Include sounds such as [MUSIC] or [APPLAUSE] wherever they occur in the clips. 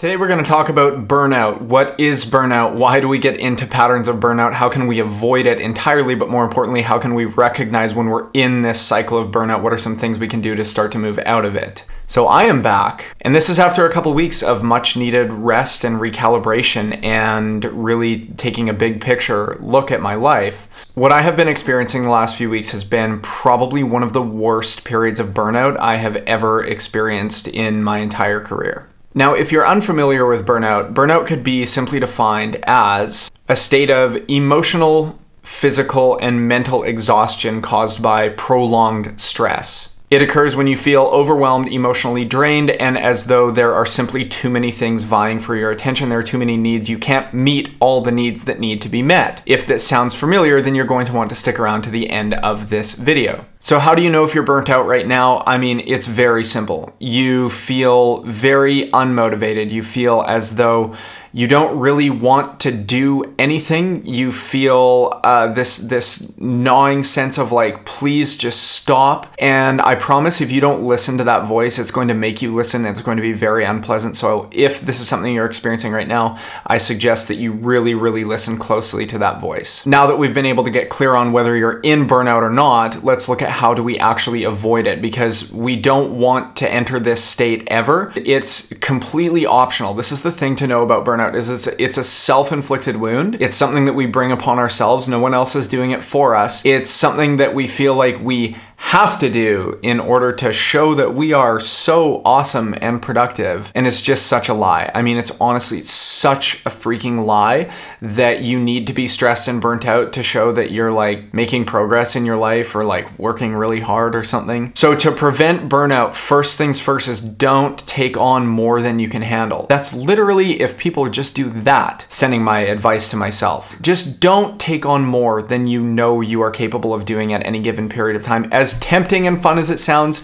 Today, we're going to talk about burnout. What is burnout? Why do we get into patterns of burnout? How can we avoid it entirely? But more importantly, how can we recognize when we're in this cycle of burnout? What are some things we can do to start to move out of it? So, I am back, and this is after a couple weeks of much needed rest and recalibration and really taking a big picture look at my life. What I have been experiencing the last few weeks has been probably one of the worst periods of burnout I have ever experienced in my entire career. Now, if you're unfamiliar with burnout, burnout could be simply defined as a state of emotional, physical, and mental exhaustion caused by prolonged stress. It occurs when you feel overwhelmed, emotionally drained, and as though there are simply too many things vying for your attention. There are too many needs. You can't meet all the needs that need to be met. If this sounds familiar, then you're going to want to stick around to the end of this video. So, how do you know if you're burnt out right now? I mean, it's very simple. You feel very unmotivated. You feel as though you don't really want to do anything. You feel uh, this this gnawing sense of like, please just stop. And I promise, if you don't listen to that voice, it's going to make you listen. It's going to be very unpleasant. So if this is something you're experiencing right now, I suggest that you really, really listen closely to that voice. Now that we've been able to get clear on whether you're in burnout or not, let's look at how do we actually avoid it because we don't want to enter this state ever. It's completely optional. This is the thing to know about burnout is it's it's a self-inflicted wound. It's something that we bring upon ourselves. No one else is doing it for us. It's something that we feel like we have to do in order to show that we are so awesome and productive. And it's just such a lie. I mean, it's honestly such a freaking lie that you need to be stressed and burnt out to show that you're like making progress in your life or like working really hard or something. So, to prevent burnout, first things first is don't take on more than you can handle. That's literally, if people just do that, sending my advice to myself. Just don't take on more than you know you are capable of doing at any given period of time. As tempting and fun as it sounds,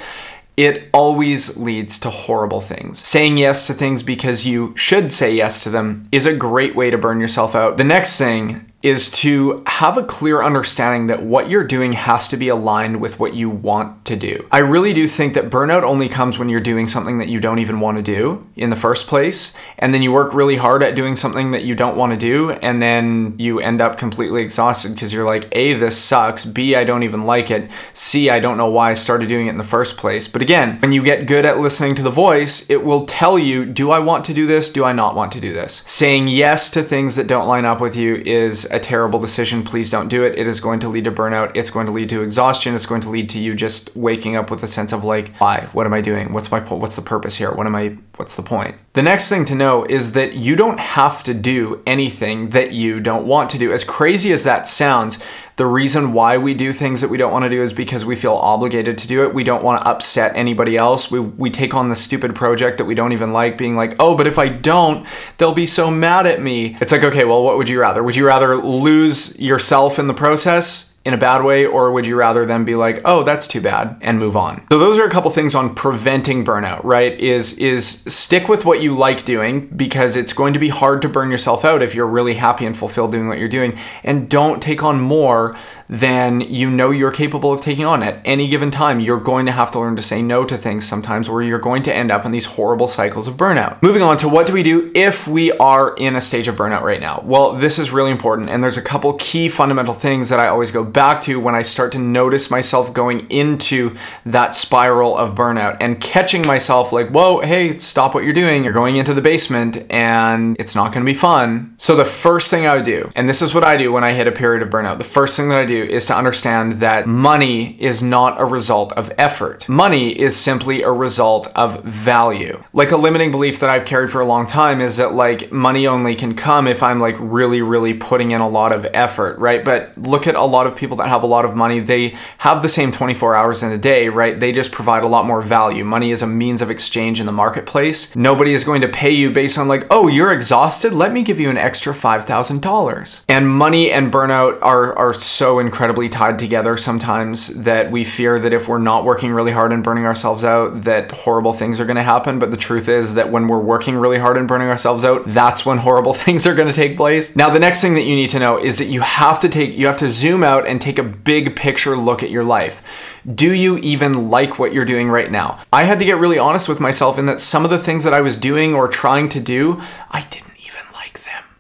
it always leads to horrible things. Saying yes to things because you should say yes to them is a great way to burn yourself out. The next thing is to have a clear understanding that what you're doing has to be aligned with what you want to do. I really do think that burnout only comes when you're doing something that you don't even want to do in the first place, and then you work really hard at doing something that you don't want to do, and then you end up completely exhausted because you're like, A, this sucks, B, I don't even like it, C, I don't know why I started doing it in the first place. But again, when you get good at listening to the voice, it will tell you, do I want to do this? Do I not want to do this? Saying yes to things that don't line up with you is a terrible decision. Please don't do it. It is going to lead to burnout. It's going to lead to exhaustion. It's going to lead to you just waking up with a sense of like, why? What am I doing? What's my what's the purpose here? What am I what's the point? The next thing to know is that you don't have to do anything that you don't want to do. As crazy as that sounds, the reason why we do things that we don't want to do is because we feel obligated to do it. We don't want to upset anybody else. We, we take on the stupid project that we don't even like, being like, oh, but if I don't, they'll be so mad at me. It's like, okay, well, what would you rather? Would you rather lose yourself in the process? In a bad way, or would you rather them be like, oh, that's too bad and move on? So those are a couple things on preventing burnout, right? Is is stick with what you like doing because it's going to be hard to burn yourself out if you're really happy and fulfilled doing what you're doing. And don't take on more than you know you're capable of taking on at any given time. You're going to have to learn to say no to things sometimes, where you're going to end up in these horrible cycles of burnout. Moving on to what do we do if we are in a stage of burnout right now? Well, this is really important, and there's a couple key fundamental things that I always go back to when I start to notice myself going into that spiral of burnout and catching myself like, whoa, hey, stop what you're doing. You're going into the basement and it's not going to be fun. So, the first thing I would do, and this is what I do when I hit a period of burnout, the first thing that I do is to understand that money is not a result of effort. Money is simply a result of value. Like a limiting belief that I've carried for a long time is that like money only can come if I'm like really, really putting in a lot of effort, right? But look at a lot of people that have a lot of money, they have the same 24 hours in a day, right? They just provide a lot more value. Money is a means of exchange in the marketplace. Nobody is going to pay you based on, like, oh, you're exhausted? Let me give you an extra $5,000. And money and burnout are, are so incredibly tied together sometimes that we fear that if we're not working really hard and burning ourselves out, that horrible things are going to happen. But the truth is that when we're working really hard and burning ourselves out, that's when horrible [LAUGHS] things are going to take place. Now, the next thing that you need to know is that you have to take, you have to zoom out and take a big picture look at your life. Do you even like what you're doing right now? I had to get really honest with myself in that some of the things that I was doing or trying to do, I didn't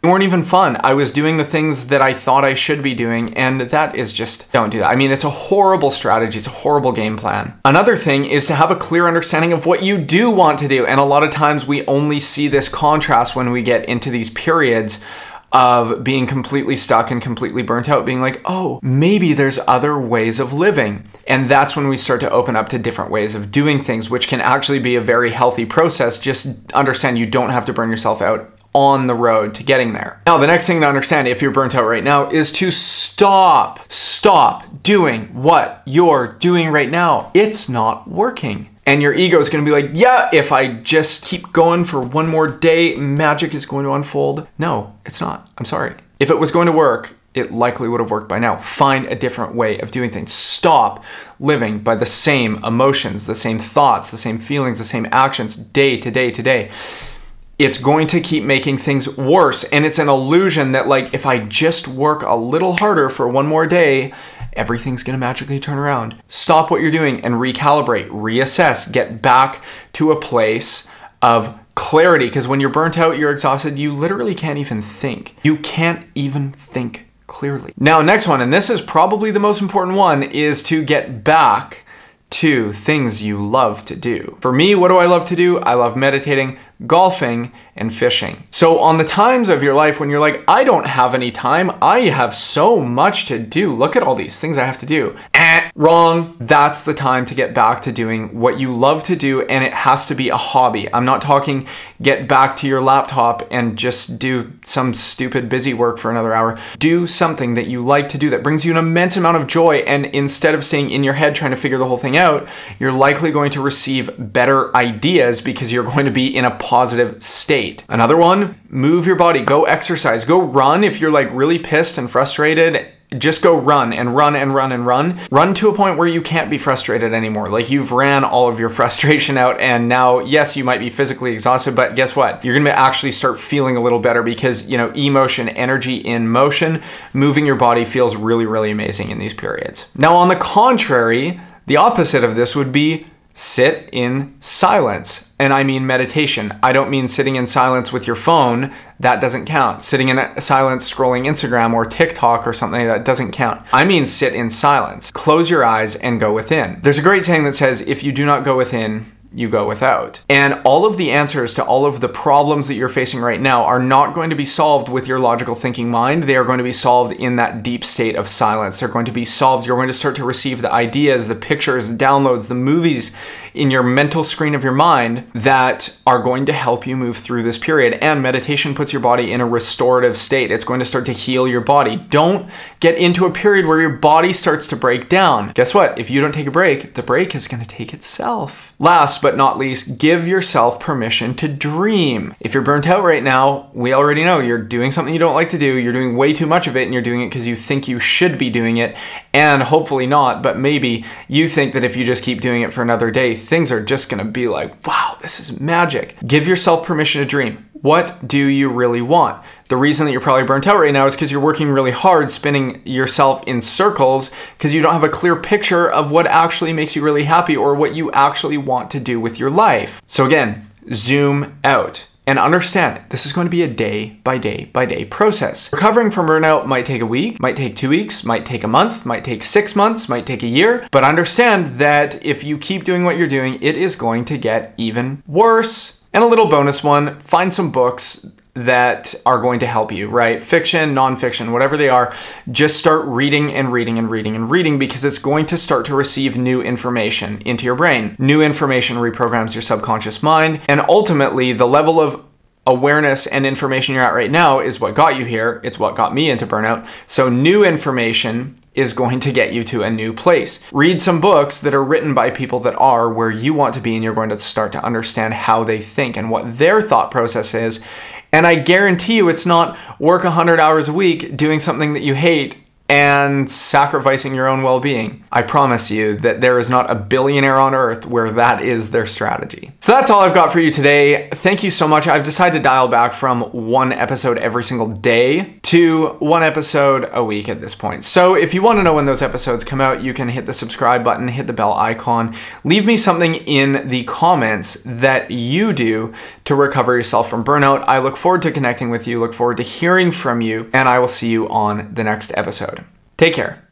weren't even fun. I was doing the things that I thought I should be doing, and that is just don't do that. I mean, it's a horrible strategy, it's a horrible game plan. Another thing is to have a clear understanding of what you do want to do, and a lot of times we only see this contrast when we get into these periods of being completely stuck and completely burnt out, being like, oh, maybe there's other ways of living. And that's when we start to open up to different ways of doing things, which can actually be a very healthy process. Just understand you don't have to burn yourself out on the road to getting there. Now, the next thing to understand if you're burnt out right now is to stop, stop doing what you're doing right now. It's not working. And your ego is to be like, yeah, if I just keep going for one more day, magic is going to unfold. No, it's not. I'm sorry. If it was going to work, it likely would have worked by now. Find a different way of doing things. Stop living by the same emotions, the same thoughts, the same feelings, the same actions day to day to day it's going to keep making things worse. And it's an illusion that, like, if I just work a little harder for one more day, everything's going to magically turn around. Stop what you're doing and recalibrate, reassess, get back to a place of clarity. Because when you're burnt out, you're exhausted, you literally can't even think. You can't even think clearly. Now, next one, and this is probably the most important one, is to get back to things you love to do. For me, what do I love to do? I love meditating, golfing, and fishing. So, on the times of your life when you're like, I don't have any time, I have so much to do. Look at all these things I have to do. Eh, wrong. That's the time to get back to doing what you love to do, and it has to be a hobby. I'm not talking get back to your laptop and just do some stupid busy work for another hour. Do something that you like to do that brings you an immense amount of joy, and instead of staying in your head trying to figure the whole thing out, you're likely going to receive better ideas because you're going to be in a positive state. Another one, move your body, go exercise, go run if you're like really pissed and frustrated just go run and run and run and run. Run to a point where you can't be frustrated anymore. Like you've ran all of your [LAUGHS] frustration out, and now, yes, you might be physically exhausted, but guess what? You're gonna actually start feeling a little better because, you know, emotion, energy in motion, moving your body feels really, really amazing in these periods. Now, on the contrary, the opposite of this would be sit in silence. And I mean meditation. I don't mean sitting in silence with your phone. That doesn't count. Sitting in silence scrolling Instagram or TikTok or something that doesn't count. I mean sit in silence. Close your eyes and go within. There's a great saying that says, if you do not go within, you go without. And all of the answers to all of the problems that you're facing right now are not going to be solved with your logical thinking mind. They are going to be solved in that deep state of silence. They're going to be solved. You're going to start to receive the ideas, the pictures, the downloads, the movies in your mental screen of your mind that are going to help you move through this period. And meditation puts your body in a restorative state. It's going to start to heal your body. Don't get into a period where your body starts to break down. Guess what? If you don't take a break, the break is going to take itself. Last but not least, give yourself permission to dream. If you're burnt out right now, we already know you're doing something you don't like to do, you're doing way too much of it, and you're doing it because you think you should be doing it, and hopefully not, but maybe you think that if you just keep doing it for another day, things are just gonna be like, wow, this is magic. Give yourself permission to dream. What do you really want? The reason that you're probably burnt out right now is because you're working really hard, spinning yourself in circles because you don't have a clear picture of what actually makes you really happy or what you actually want to do with your life. So, again, zoom out and understand this is going to be a day by day by day process. Recovering from burnout might take a week, might take two weeks, might take a month, might take six months, might take a year, but understand that if you keep doing what you're doing, it is going to get even worse. And a little bonus one find some books that are going to help you, right? Fiction, nonfiction, whatever they are, just start reading and reading and reading and reading because it's going to start to receive new information into your brain. New information reprograms your subconscious mind, and ultimately, the level of awareness and information you're at right now is what got you here. It's what got me into burnout. So, new information is going to get you to a new place. Read some books that are written by people that are where you want to be, and you're going to start to understand how they think and what their thought process is. And I guarantee you, it's not work 100 hours a week doing something that you hate and sacrificing your own well being. I promise you that there is not a billionaire on earth where that is their strategy. So that's all I've got for you today. Thank you so much. I've decided to dial back from one episode every single day to one episode a week at this point. So if you want to know when those episodes come out, you can hit the subscribe button, hit the bell icon, leave me something in the comments that you do to recover yourself from burnout. I look forward to connecting with you, look forward to hearing from you, and I will see you on the next episode. Take care.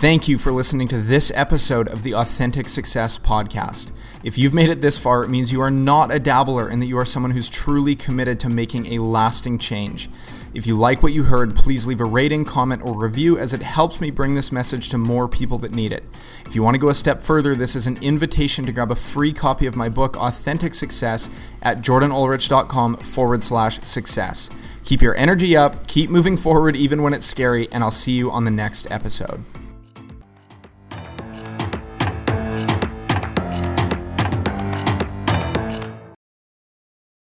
Thank you for listening to this episode of the Authentic Success Podcast. If you've made it this far, it means you are not a dabbler and that you are someone who's truly committed to making a lasting change. If you like what you heard, please leave a rating, comment, or review as it helps me bring this message to more people that need it. If you want to go a step further, this is an invitation to grab a free copy of my book, Authentic Success, at jordanulrich.com forward slash success. Keep your energy up, keep moving forward even when it's scary, and I'll see you on the next episode.